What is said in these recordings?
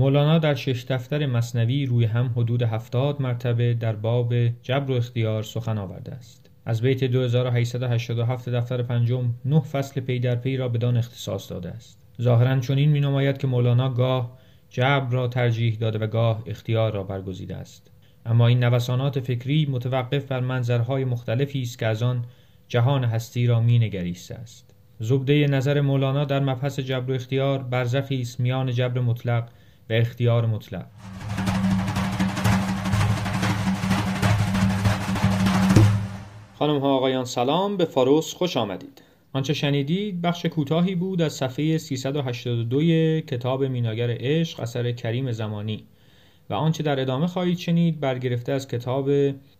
مولانا در شش دفتر مصنوی روی هم حدود هفتاد مرتبه در باب جبر و اختیار سخن آورده است. از بیت 2887 دفتر پنجم نه فصل پی در پی را بدان اختصاص داده است. ظاهرا چنین می نماید که مولانا گاه جبر را ترجیح داده و گاه اختیار را برگزیده است. اما این نوسانات فکری متوقف بر منظرهای مختلفی است که از آن جهان هستی را می نگریسته است. زبده نظر مولانا در مبحث جبر و اختیار برزخی است میان جبر مطلق و اختیار مطلق. خانم ها آقایان سلام. به فاروس خوش آمدید. آنچه شنیدید بخش کوتاهی بود از صفحه 382 کتاب میناگر عشق اثر کریم زمانی. و آنچه در ادامه خواهید شنید برگرفته از کتاب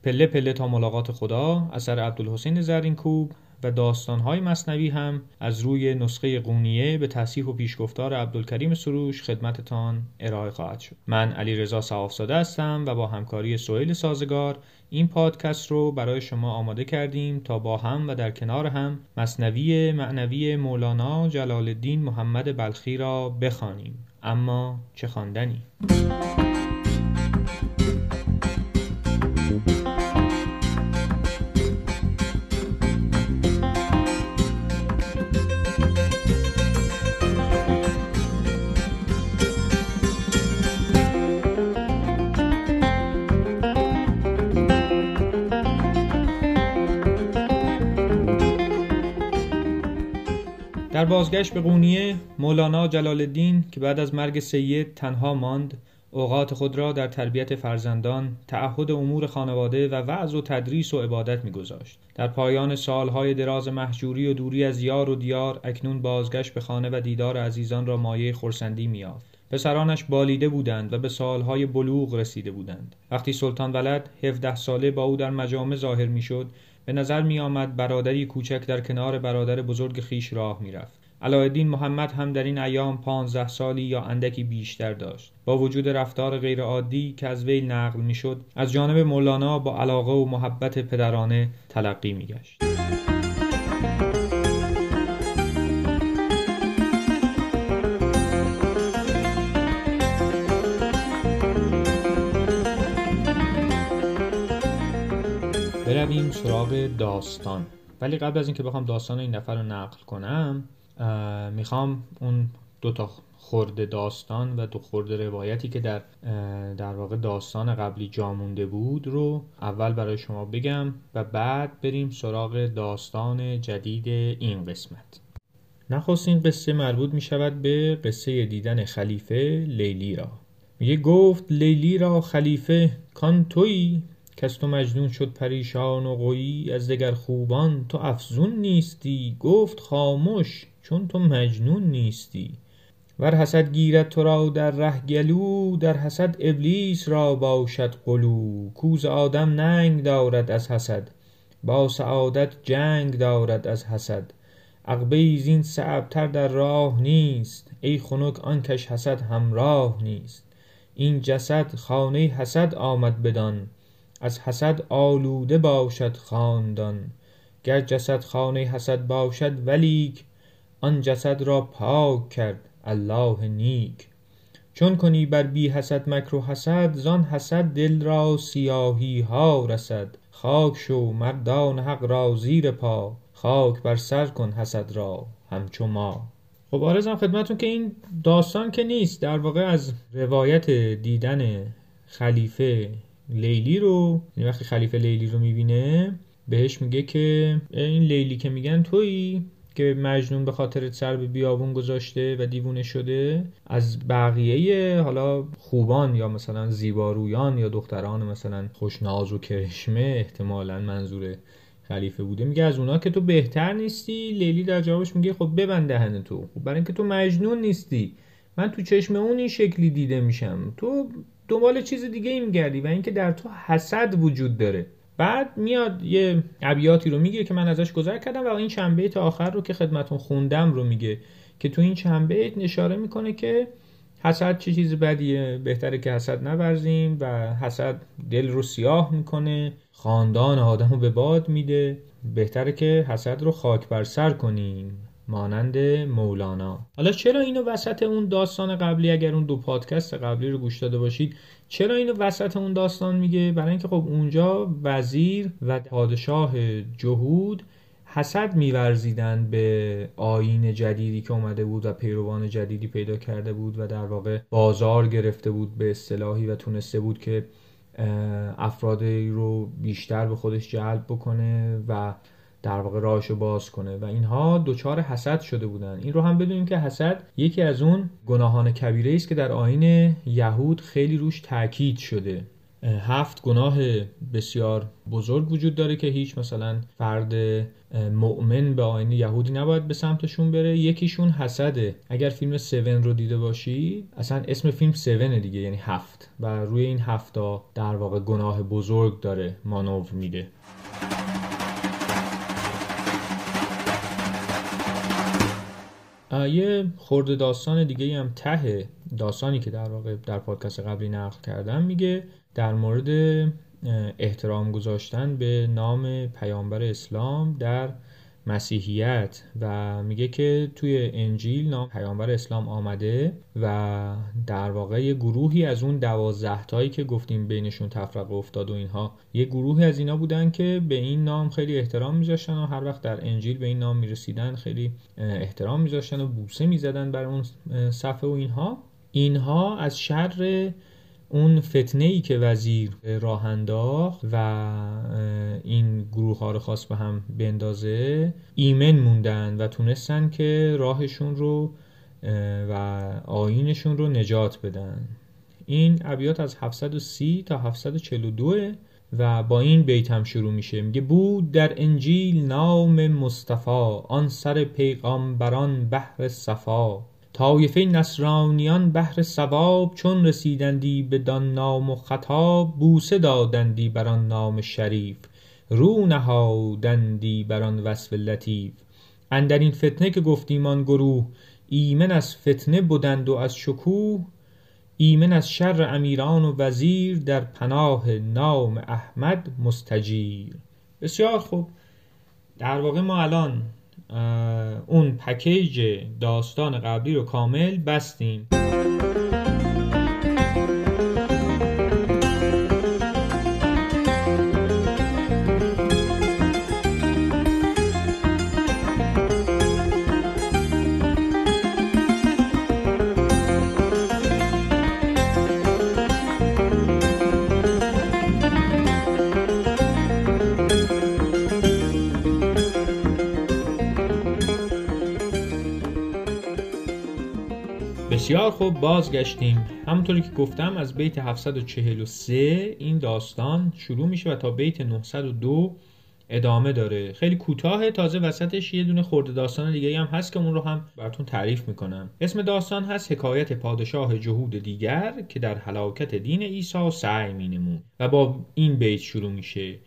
پله پله تا ملاقات خدا اثر عبدالحسین زرینکوب و داستانهای مصنوی هم از روی نسخه قونیه به تصیح و پیشگفتار عبدالکریم سروش خدمتتان ارائه خواهد شد. من علی رضا صحافزاده هستم و با همکاری سویل سازگار این پادکست رو برای شما آماده کردیم تا با هم و در کنار هم مصنوی معنوی مولانا جلال الدین محمد بلخی را بخوانیم. اما چه خواندنی؟ در بازگشت به قونیه مولانا جلال الدین که بعد از مرگ سید تنها ماند اوقات خود را در تربیت فرزندان، تعهد امور خانواده و وعظ و تدریس و عبادت میگذاشت. در پایان سالهای دراز محجوری و دوری از یار و دیار اکنون بازگشت به خانه و دیدار عزیزان را مایه خورسندی میافت. پسرانش بالیده بودند و به سالهای بلوغ رسیده بودند. وقتی سلطان ولد 17 ساله با او در مجامع ظاهر می‌شد، به نظر می آمد برادری کوچک در کنار برادر بزرگ خیش راه می رفت. علایالدین محمد هم در این ایام پانزده سالی یا اندکی بیشتر داشت با وجود رفتار غیرعادی که از وی نقل می‌شد از جانب مولانا با علاقه و محبت پدرانه تلقی میگشت برویم سراغ داستان. ولی قبل از اینکه بخوام داستان این نفر رو نقل کنم می‌خوام اون دو تا خورده داستان و دو خورده روایتی که در در واقع داستان قبلی جا مونده بود رو اول برای شما بگم و بعد بریم سراغ داستان جدید این قسمت. نخستین قصه مربوط می شود به قصه دیدن خلیفه لیلی را. میگه گفت لیلی را خلیفه کان تویی کس تو مجنون شد پریشان و قویی از دگر خوبان تو افزون نیستی گفت خاموش چون تو مجنون نیستی. ور حسد گیرد تو را در ره گلو در حسد ابلیس را باشد قلو کوز آدم ننگ دارد از حسد با سعادت جنگ دارد از حسد. عقبه زین صعبتر در راه نیست ای خنک آن کش حسد همراه نیست. این جسد خانه حسد آمد بدان از حسد آلوده باشد خاندان گر جسد خانه حسد باشد ولیک آن جسد را پاک کرد الله نیک. چون کنی بر بی حسد مکر و حسد زان حسد دل را سیاهی ها رسد. خاک شو مردان حق را زیر پا خاک بر سر کن حسد را همچو ما. خب آرزم خدمتون که این داستان که نیست در واقع از روایت دیدن خلیفه لیلی رو یعنی وقتی خلیفه لیلی رو می‌بینه بهش میگه که این لیلی که میگن تویی که مجنون به خاطر سر به بیابون گذاشته و دیوونه شده از بقیه حالا خوبان یا مثلا زیبارویان یا دختران مثلا خوشناز و کرشمه احتمالا منظور خلیفه بوده میگه از اونا که تو بهتر نیستی لیلی در جوابش میگه خب ببند دهن تو خب برای اینکه تو مجنون نیستی من تو چشم اون این شکلی دیده میشم تو دنبال چیز دیگه ای میگردی و اینکه در تو حسد وجود داره. بعد میاد یه ابیاتی رو میگه که من ازش گذر کردم و این چند بیت آخر رو که خدمتون خوندم رو میگه که تو این چند بیت اشاره می‌کنه که حسد چه چیز بدیه. بهتره که حسد نورزیم و حسد دل رو سیاه می‌کنه. خاندان آدم رو به باد میده. بهتره که حسد رو خاک بر سر کنیم. مانند مولانا. حالا چرا اینو وسط اون داستان قبلی اگر اون دو پادکست قبلی رو گوش داده باشید چرا اینو وسط اون داستان میگه؟ برای اینکه خب اونجا وزیر و پادشاه جهود حسد میورزیدن به آین جدیدی که اومده بود و پیروان جدیدی پیدا کرده بود و در واقع بازار گرفته بود به اصطلاحی و تونسته بود که افرادی رو بیشتر به خودش جلب بکنه و در واقع راهشو باز کنه. و اینها دچار حسد شده بودن. این رو هم بدونیم که حسد یکی از اون گناهان کبیره است که در آین یهود خیلی روش تاکید شده. هفت گناه بسیار بزرگ وجود داره که هیچ مثلا فرد مؤمن به آین یهودی نباید به سمتشون بره. یکیشون حسده اگر فیلم 7 رو دیده باشی اصلا اسم فیلم 7 دیگه یعنی هفت. و روی این هفتا در واقع گناه بزرگ داره مانور میده. یه خورده داستان دیگه هم ته داستانی که در واقع در پادکست قبلی نقل کردم میگه در مورد احترام گذاشتن به نام پیامبر اسلام در مسیحیت و میگه که توی انجیل نام پیامبر اسلام آمده و در واقع یه گروهی از اون دوازده تایی که گفتیم بینشون تفرقه افتاد و اینها یه گروهی از اینا بودن که به این نام خیلی احترام میذاشتن و هر وقت در انجیل به این نام می‌رسیدن خیلی احترام میذاشتن و بوسه می‌زدن بر اون صفحه و اینها. اینها از شر اون فتنه ای که وزیر راه انداخت و این گروه ها رو خواست به هم بندازه ایمن موندن و تونستن که راهشون رو و آینشون رو نجات بدن. این ابیات از 730 تا 742 و با این بیت هم شروع میشه. میگه بود در انجیل نام مصطفی آن سر پیغامبران بحر صفا. طایفه نصرانیان بهر ثواب چون رسیدندی بدان نام و خطاب بوسه دادندی بر آن نام شریف رو نهادندی بر آن وصف لطیف. اندر این فتنه که گفتیم آن گروه ایمن از فتنه بودند و از شکوه ایمن از شر امیران و وزیر در پناه نام احمد مستجیر. بسیار خوب. در واقع ما الان اون پکیج داستان قبلی رو کامل بستیم. بسیار خوب بازگشتیم. همونطوری که گفتم از بیت 743 این داستان شروع میشه و تا بیت 902 ادامه داره. خیلی کوتاه تازه وسطش یه دونه خورده داستان دیگه هم هست که اون رو هم براتون تعریف می‌کنم. اسم داستان هست حکایت پادشاه جهود دیگر که در حلاکت دین عیسی سعی مینمود و با این بیت شروع میشه.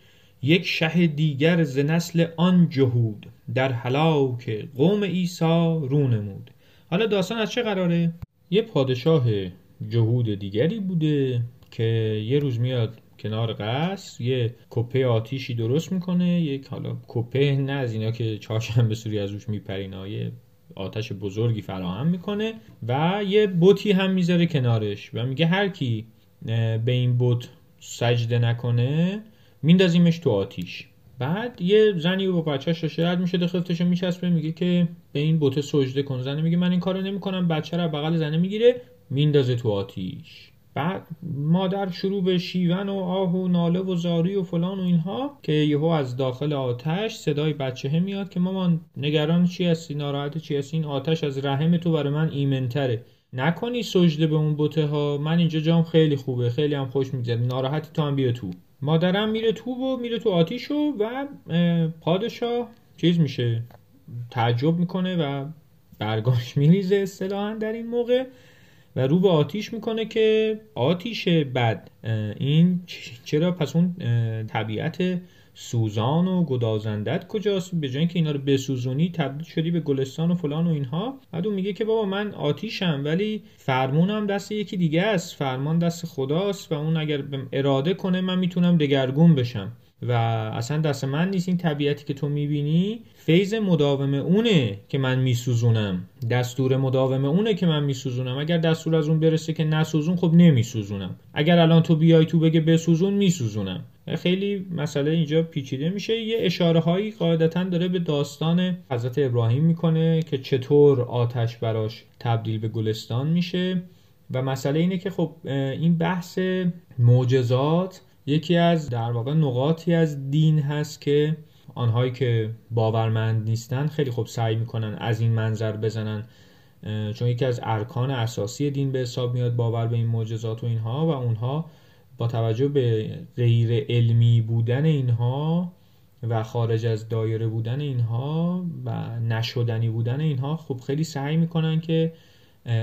یک شه دیگر ز نسل آن جهود در حلاک قوم عیسی رو نمود. حالا داستان از چه قراره؟ یه پادشاه جهود دیگری بوده که یه روز میاد کنار قصر یه کپه آتیشی درست می‌کنه یک حالا کپه نه از اینا که چهارشنبه سوری از روش میپرینا یه آتش بزرگی فراهم می‌کنه و یه بوتی هم می‌ذاره کنارش و میگه هر کی به این بوت سجده نکنه میندازیمش تو آتیش. بعد یه زنی با بچهش رد میشه دخلتش میچسبه میگه که به این بوته سجده کن. زنه میگه من این کارو نمی‌کنم بچه رو بغل زنه می‌گیره میندازه تو آتیش. بعد مادر شروع به شیون و آه و ناله و زاری و فلان و اینها که یهو از داخل آتش صدای بچه میاد که مامان نگران چی هستی؟ ناراحت چی هستی؟ این آتش از رحم تو برای من ایمنتره نکنی سجده به اون بوته ها من اینجا جام خیلی خوبه. خیلی هم خوش میگذره. ناراحتی تو هم بیا تو. مادرم میره تو و میره تو آتیشو و پادشاه چیز میشه تعجب می‌کنه و برگاش میریزه اصطلاحا در این موقع و رو به آتیش می‌کنه که آتیش بد این چرا؟ پس اون طبیعت سوزان و گدازندت کجاست؟ به جای اینکه اینا رو بسوزونی تبدیل شدی به گلستان و فلان و اینها. بعد اون میگه که بابا من آتیشم ولی فرمونم دست یکی دیگه است. فرمان دست خداست و اون اگر اراده کنه من می‌تونم دگرگون بشم. و اصلا دست من نیست این طبیعتی که تو می‌بینی. فیض مداوم اونه که من میسوزونم. دستور مداوم اونه که من میسوزونم. اگر دستور از اون برسه که نسوزون خب نمیسوزونم. اگر الان تو بیای تو بگه بسوزون میسوزونم. خیلی مسئله اینجا پیچیده میشه. یه اشاره هایی قاعدتا داره به داستان حضرت ابراهیم می‌کنه که چطور آتش براش تبدیل به گلستان میشه. و مسئله اینه که خب این بحث معجزات یکی از در واقع نقاطی از دین هست که آنهایی که باورمند نیستن خیلی خوب سعی می‌کنن از این منظر بزنن چون یکی از ارکان اساسی دین به حساب میاد باور به این معجزات و اینها و اونها با توجه به غیر علمی بودن اینها و خارج از دایره بودن اینها و نشدنی بودن اینها خب خیلی سعی می‌کنن که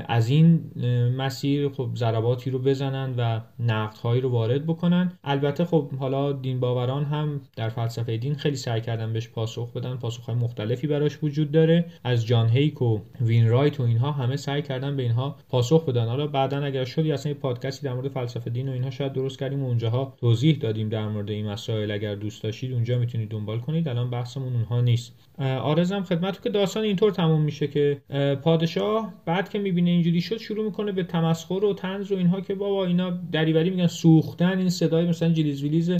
از این مسیر خب ضرباتی رو بزنن و نقدهایی رو وارد بکنن. البته خب حالا دین باوران هم در فلسفه دین خیلی سعی کردن بهش پاسخ بدن. پاسخهای مختلفی براش وجود داره. از جان هیک و وین رایت و اینها همه سعی کردن به اینها پاسخ بدن. حالا بعدا اگر شدی اصلا یه پادکستی در مورد فلسفه دین و اینها شاید درست کردیم و اونجاها توضیح دادیم در مورد این مسائل. اگر دوست داشتید اونجا می‌تونید دنبال کنید. الان بحثمون اونها نیست. آرزم خدمتتون که داستان اینطور تموم میشه که پادشاه بعد که می‌بینه اینجوری شد شروع می‌کنه به تمسخر و تنز و اینها که بابا اینا دریوری میگن سوختن این صدای مثلا جلیز ویلیز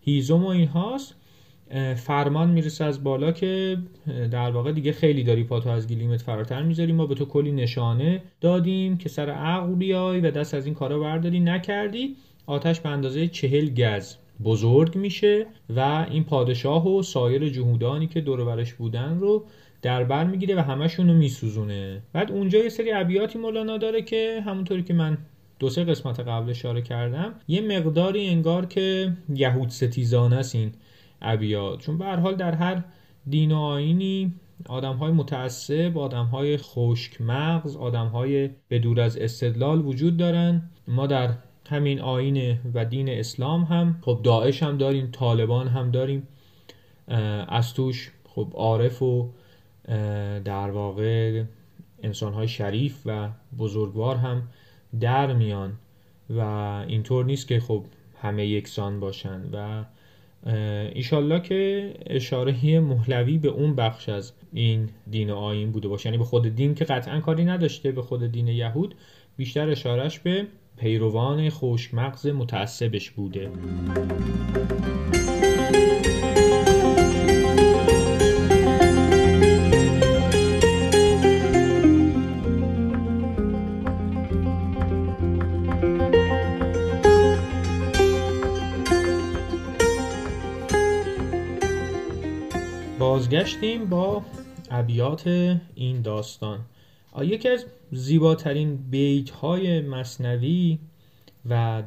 هیزم و اینهاست. فرمان می‌رسه از بالا که در واقع دیگه خیلی داری پاتو از گلیمت فراتر می‌ذاری. ما به تو کلی نشانه دادیم که سر عقل بیای و دست از این کارا برداری. نکردی آتش به اندازه چهل گز بزرگ میشه و این پادشاه و سایر جهودانی که دور برش بودن رو در بر می‌گیره و همشون رو میسوزونه. بعد اونجا یه سری ابیاتی مولانا داره که همونطوری که من دو سه قسمت قبل اشاره کردم یه مقداری انگار که یهود ستیزانه است این ابیات. چون به هر حال در هر دین و آینی آدم های متعصب آدم های خشک مغز آدم های به دور از استدلال وجود دارن. ما در همین آین و دین اسلام هم خب داعش هم داریم طالبان هم داریم از توش خب عارف و در واقع انسان های شریف و بزرگوار هم در میان و اینطور نیست که خب همه یکسان باشن و ایشالله که اشاره مهلوی به اون بخش از این دین آین بوده باشه. یعنی به خود دین که قطعا کاری نداشته به خود دین یهود بیشتر اشارش به پیروان خوشمغز متعصبش بوده. بازگشتیم با ابیات این داستان. یکی از زیباترین بیت های مصنوی و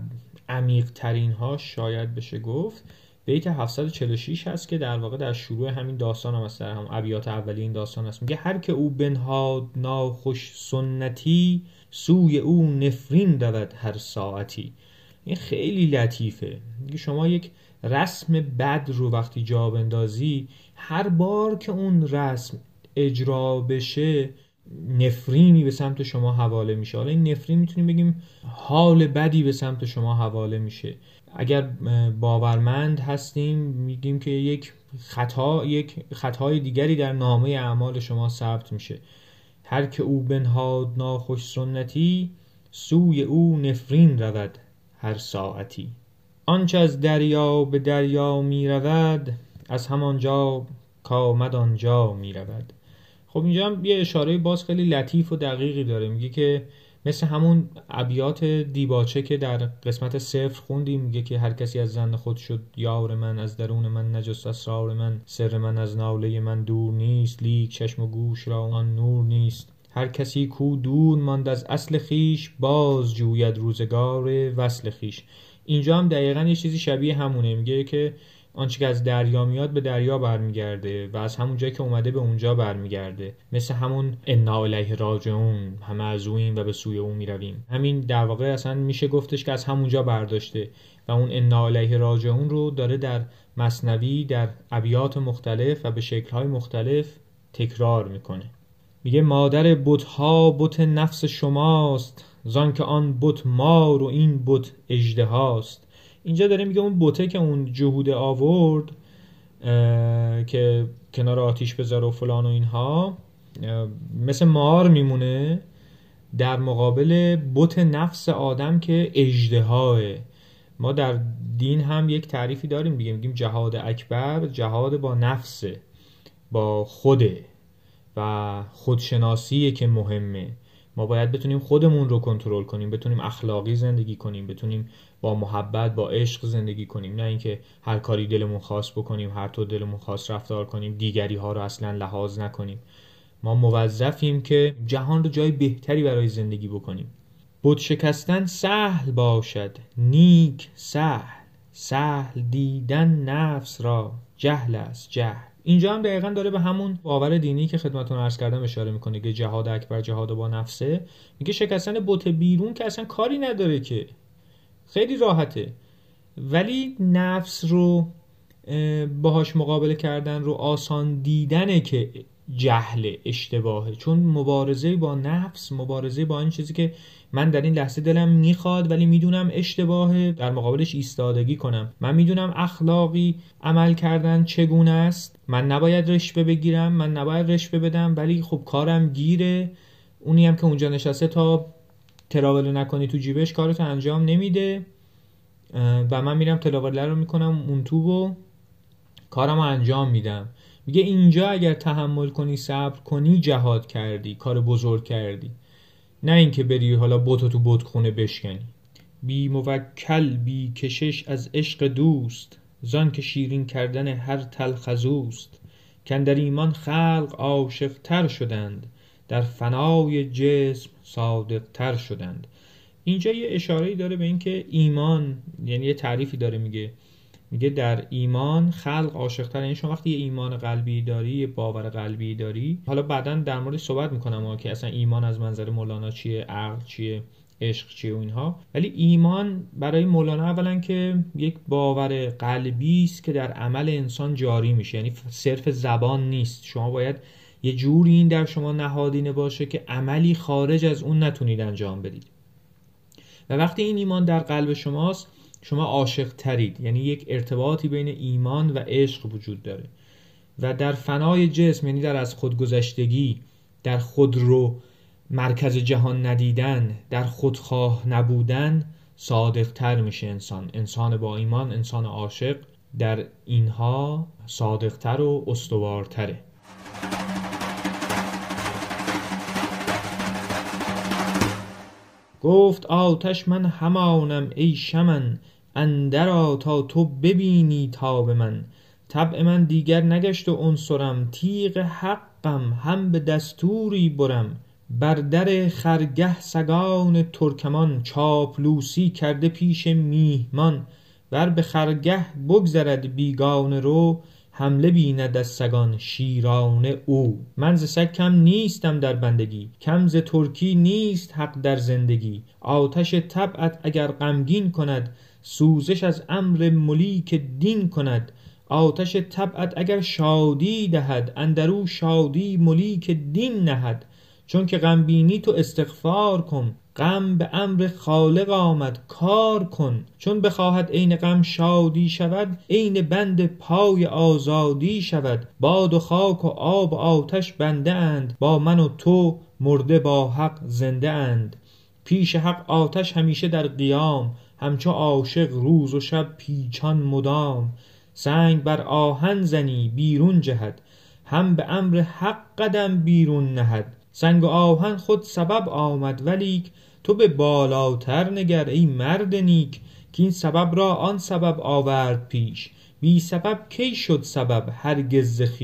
عمیق ترین ها شاید بشه گفت بیت 746 هست که در واقع در شروع همین داستان هم در هم ابیات اولی این داستان هست. میگه هر که او بنهاد ناخوش سنتی سوی او نفرین دود هر ساعتی. این خیلی لطیفه. شما یک رسم بد رو وقتی جا بندازی هر بار که اون رسم اجرا بشه نفرینی به سمت شما حواله میشه. حالا این نفرین می‌تونیم بگیم حال بدی به سمت شما حواله میشه. اگر باورمند هستیم میگیم که یک خطا یک خطای دیگری در نامه اعمال شما ثبت میشه. هر که او بنهاد ناخوش سنتی سوی او نفرین رود هر ساعتی. آنچه از دریا به دریا می رود از همانجا کامد آنجا می رود خب اینجا هم یه اشاره باز خیلی لطیف و دقیقی داره. میگه که مثل همون ابیات دیباچه که در قسمت صفر خوندیم میگه که هر کسی از زن خود شد یار من از درون من نجست اسرار من سر من از ناله من دور نیست لیک چشم و گوش را آن نور نیست. هر کسی کو دور ماند از اصل خیش باز جوید روزگار وصل خیش. اینجا هم دقیقا یه چیزی شبیه همونه. میگه که آنچه که از دریا میاد به دریا برمیگرده و از همون جایی که اومده به اونجا برمیگرده. مثل همون انا الیه راجعون همه از اویم و به سوی اون می‌رویم. همین در واقع اصلا میشه گفتش که از همونجا برداشته و اون انا الیه راجعون رو داره در مصنوی در ابیات مختلف و به شکلهای مختلف تکرار می‌کنه. میگه مادر بتها بت نفس شماست زان که آن بت مار و این بت اژدهاست. اینجا داره میگه اون بوته که اون جهود آورد که کنار آتیش بذاره و فلان و اینها مثل مار میمونه در مقابل بت نفس آدم که اجدهاه ما در دین هم یک تعریفی داریم دیگه میگیم جهاد اکبر جهاد با نفسه با خوده و خودشناسیه که مهمه. ما باید بتونیم خودمون رو کنترل کنیم بتونیم اخلاقی زندگی کنیم بتونیم با محبت با عشق زندگی کنیم. نه اینکه هر کاری دلمون خواست بکنیم هر طور دلمون خواست رفتار کنیم دیگری ها رو اصلا لحاظ نکنیم. ما موظفیم که جهان رو جای بهتری برای زندگی بکنیم. بود شکستن سهل باشد. نیک سهل. سهل دیدن نفس را. جهل است جهل. اینجا هم دقیقا داره به همون باور دینی که خدمتون عرض کردم اشاره می‌کنه که جهاد اکبر جهاد با نفسه. میگه شکستن بت بیرون که اصلا کاری نداره که. خیلی راحته. ولی نفس رو باهاش مقابله کردن رو آسان دیدنه که جهل اشتباهه. چون مبارزه با نفس مبارزه با این چیزی که من در این لحظه دلم می‌خواد ولی می‌دونم اشتباهه در مقابلش ایستادگی کنم. من می‌دونم اخلاقی عمل کردن چگونه است. من نباید رشوه بگیرم من نباید رشوه بدم ولی خب کارم گیره. اونی هم که اونجا نشسته تا تراول نکنی تو جیبش کارتو انجام نمیده. و من میرم تراوله رو می‌کنم اون تو و کارم انجام میدم. میگه اینجا اگر تحمل کنی صبر کنی جهاد کردی کار بزرگ کردی. نه اینکه بری حالا بوتو تو بوت خونه بشکنی. بی موکل بی کشش از عشق دوست. زان که شیرین کردن هر تلخزوست کن در ایمان خلق عاشق تر شدند. در فنای جسم صادق تر شدند. اینجا یه اشاره داره به اینکه ایمان یعنی یه تعریفی داره میگه میگه در ایمان خلق عاشقتر. یعنی شما وقتی یه ایمان قلبی داری یه باور قلبی داری حالا بعدا در مورد صحبت می‌کنم که اصلا ایمان از منظر مولانا چیه عقل چیه عشق چیه و اینها. ولی ایمان برای مولانا اولا که یک باور قلبی است که در عمل انسان جاری میشه. یعنی صرف زبان نیست. شما باید یه جوری این در شما نهادینه باشه که عملی خارج از اون نتونید انجام بدید. و وقتی این ایمان در قلب شماست شما عاشق ترید یعنی یک ارتباطی بین ایمان و عشق وجود داره. و در فنای جسم یعنی در از خودگذشتگی در خود رو مرکز جهان ندیدن در خودخواه نبودن صادق تر میشه انسان. انسان با ایمان انسان عاشق در اینها صادقتر و استوارتره. گفت آتش من همانم ای شمن اندرا تا تو ببینی تاب من. طبع من دیگر نگشت و عنصرم تیغ حقم هم به دستوری برم. بر در خرگه سگان ترکمان چاپلوسی کرده پیش میهمان. ور به خرگه بگذرد بیگانه رو حمله بیند از سگان شیرانه او. من ز سگ کم نیستم در بندگی کم ز ترکی نیست حق در زندگی. آتش طبعت اگر غمگین کند سوزش از امر ملیک دین کند. آتش طبعت اگر شادی دهد اندرو شادی ملیک دین نهد. چون که غم بینی تو استغفار کن غم به امر خالق آمد کار کن. چون بخواهد عین غم شادی شود عین بند پای آزادی شود. باد و خاک و آب و آتش بنده اند. با من و تو مرده با حق زنده اند. پیش حق آتش همیشه در قیام. همچو عاشق روز و شب پیچان مدام. سنگ بر آهن زنی بیرون جهد. هم به امر حق قدم بیرون نهد. سنگ و آهن خود سبب آمد ولیک تو به بالاتر نگر ای مرد نیک که این سبب را آن سبب آورد پیش. بی سبب کی شد سبب هرگز ز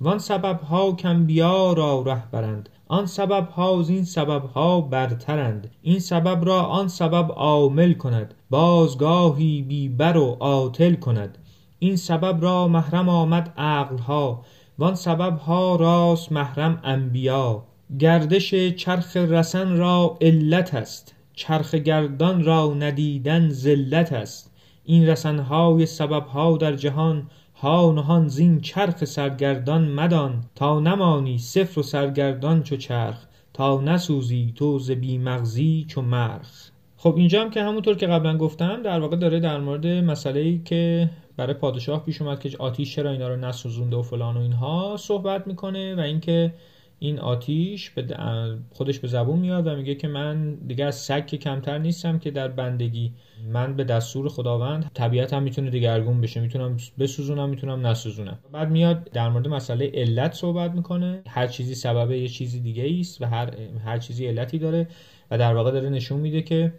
وان سبب ها کانبیا را ره برند آن سبب ها زین سبب ها برترند. این سبب را آن سبب عامل کند بازگاهی بی بر و عاطل کند. این سبب را محرم آمد عقل ها وان سبب ها راست محرم انبیا. گردش چرخ رسن را علت است چرخ گردان را ندیدن ذلت است. این رسن های سبب ها در جهان هان و زین چرخ سرگردان مدان. تا نمانی صفر و سرگردان چو چرخ تا نسوزی تو ز بی مغزی چو مرخ. خب اینجا هم که همونطور که قبلا گفتم در واقع داره در مورد مسئله ای که برای پادشاه پیش اومد که آتیش چرا اینا رو نسوزونده و فلان و اینها صحبت می‌کنه و اینکه این آتیش به خودش به زبون میاد و میگه که من دیگه از سگ کمتر نیستم که در بندگی. من به دستور خداوند طبیعت هم می‌تونه دگرگون بشه. می‌تونم بسوزونم می‌تونم نسوزونم. بعد میاد در مورد مسئله علت صحبت می‌کنه. هر چیزی سبب یه چیزی دیگه است و هر هر چیزی علتی داره و در واقع داره نشون میده که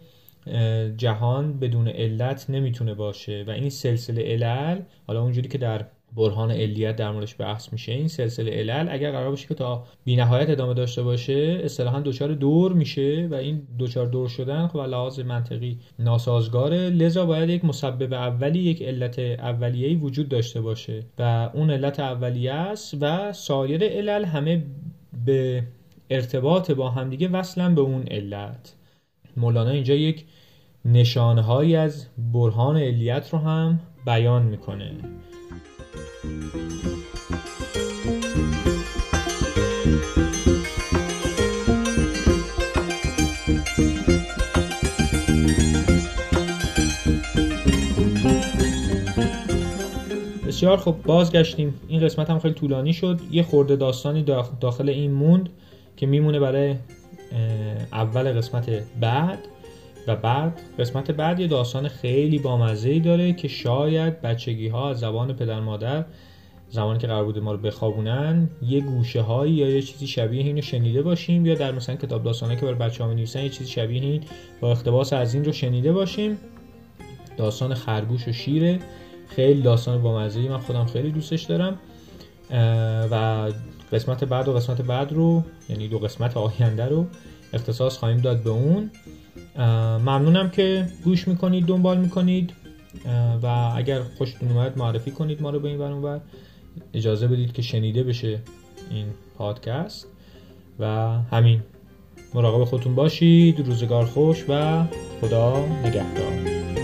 جهان بدون علت نمی‌تونه باشه و این سلسله علل حالا اونجوری که در برهان علیت در موردش بحث میشه. این سلسله علل اگر قرار باشه که تا نهایت ادامه داشته باشه اصطلاحا دچار دور میشه و این دچار دور شدن خب لحاظ منطقی ناسازگاره. لذا باید یک مسبب اولی یک علت اولیه‌ای وجود داشته باشه و اون علت اولیه است و سایر علل همه به ارتباط با همدیگه وصلن به اون علت. مولانا اینجا یک نشانهایی از برهان علیت رو هم بیان می‌کنه. بسیار خب بازگشتیم. این قسمت هم خیلی طولانی شد. یه خورده داستانی داخل این موند که میمونه برای اول قسمت بعد. و بعد قسمت بعد یه داستان خیلی بامزه ای داره که شاید بچگی ها از زبان پدر مادر زمانی که قرار بوده ما رو بخوابونن یه گوشه هایی یا یه چیزی شبیه اینو شنیده باشیم یا در مثلا کتاب داستانه که برای بچه ها می یه چیزی شبیه این با اقتباس از این رو شنیده باشیم. داستان خرگوش و شیره. خیلی داستان بامزه ای من خودم خیلی دوستش دارم. و قسمت بعد و قسمت بعد رو یعنی دو قسمت آینده رو اختصاص خواهیم داد به اون. ممنونم که گوش می‌کنید دنبال می‌کنید. و اگر خوشتون اومد معرفی کنید ما رو به این و اجازه بدید که شنیده بشه این پادکست. و همین. مراقب خودتون باشید روزگار خوش و خدا نگهدار.